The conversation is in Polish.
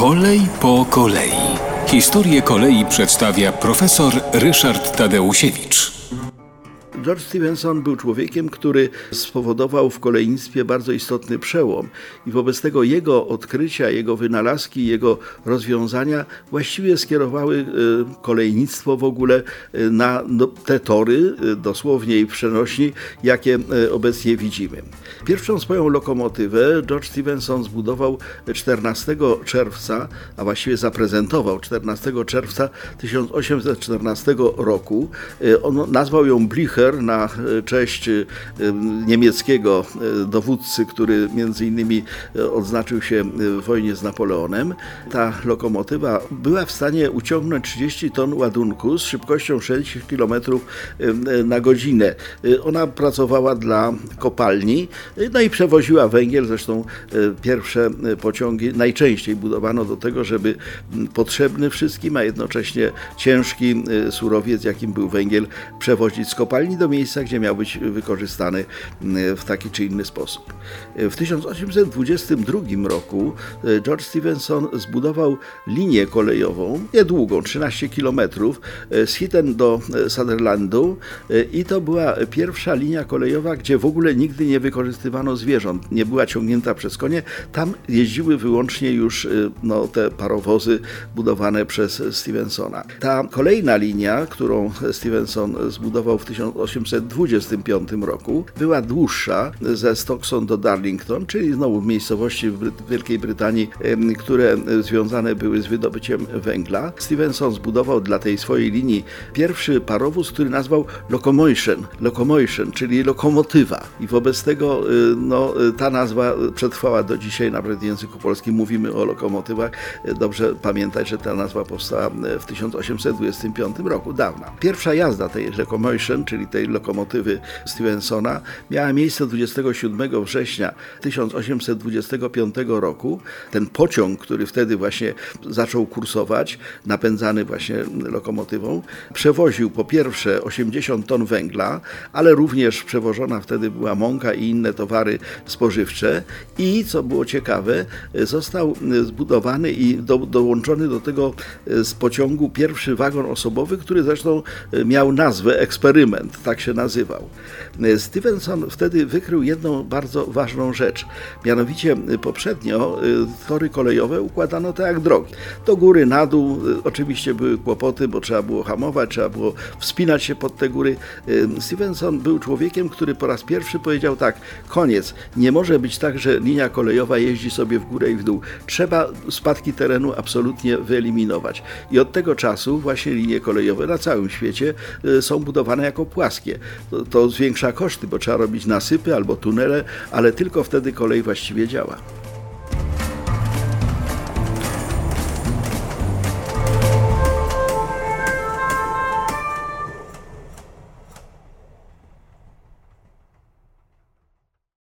Kolej po kolei. Historię kolei przedstawia profesor Ryszard Tadeusiewicz. George Stevenson był człowiekiem, który spowodował w kolejnictwie bardzo istotny przełom i wobec tego jego odkrycia, jego wynalazki, jego rozwiązania właściwie skierowały e, kolejnictwo w ogóle e, na no, te tory, e, dosłownie i przenośni, jakie obecnie widzimy. Pierwszą swoją lokomotywę George Stevenson zbudował 14 czerwca, a właściwie zaprezentował 14 czerwca 1814 roku. On nazwał ją Blicher na e, cześć e, niemieckiego e, dowódcy, który między innymi odznaczył się w wojnie z Napoleonem. Ta lokomotywa była w stanie uciągnąć 30 ton ładunku z szybkością 60 km na godzinę. Ona pracowała dla kopalni, no i przewoziła węgiel. Zresztą pierwsze pociągi najczęściej budowano do tego, żeby potrzebny wszystkim, a jednocześnie ciężki surowiec, jakim był węgiel, przewozić z kopalni do miejsca, gdzie miał być wykorzystany mm, w taki czy inny sposób. W 1822 roku e, George Stevenson zbudował linię kolejową, niedługą, 13 km, e, z Hitten do e, Sutherlandu i to była pierwsza linia kolejowa, gdzie w ogóle nigdy nie wykorzystywano zwierząt, nie była ciągnięta przez konie. Tam jeździły wyłącznie już no, te parowozy budowane przez Stevensona. Ta kolejna linia, którą Stevenson zbudował w 1800 1825 roku była dłuższa ze Stockton do Darlington, czyli znowu miejscowości w Wielkiej Brytanii, które związane były z wydobyciem węgla. Stevenson zbudował dla tej swojej linii pierwszy parowóz, który nazwał Locomotion, locomotion czyli lokomotywa. I wobec tego y, no, ta nazwa przetrwała do dzisiaj, nawet w języku polskim mówimy o lokomotywach. Dobrze pamiętać, że ta nazwa powstała w 1825 roku, dawna. Pierwsza jazda tej locomotion, czyli tej lokomotywy Stevensona. Miała miejsce 27 września 1825 roku. Ten pociąg, który wtedy właśnie zaczął kursować, napędzany właśnie lokomotywą, przewoził po pierwsze 80 ton węgla, ale również przewożona wtedy była mąka i inne towary spożywcze. I co było ciekawe, został zbudowany i do, dołączony do tego z pociągu pierwszy wagon osobowy, który zresztą miał nazwę eksperyment, tak się nazywał. Stevenson wtedy wykrył jedną bardzo ważną rzecz. Mianowicie poprzednio y, tory kolejowe układano tak jak drogi. Do góry, na dół. Oczywiście były kłopoty, bo trzeba było hamować, trzeba było wspinać się pod te góry. Stevenson był człowiekiem, który po raz pierwszy powiedział tak, koniec. Nie może być tak, że linia kolejowa jeździ sobie w górę i w dół. Trzeba spadki terenu absolutnie wyeliminować. I od tego czasu właśnie linie kolejowe na całym świecie są budowane jako płaskie to, to zwiększa koszty, bo trzeba robić nasypy albo tunele, ale tylko wtedy kolej właściwie działa.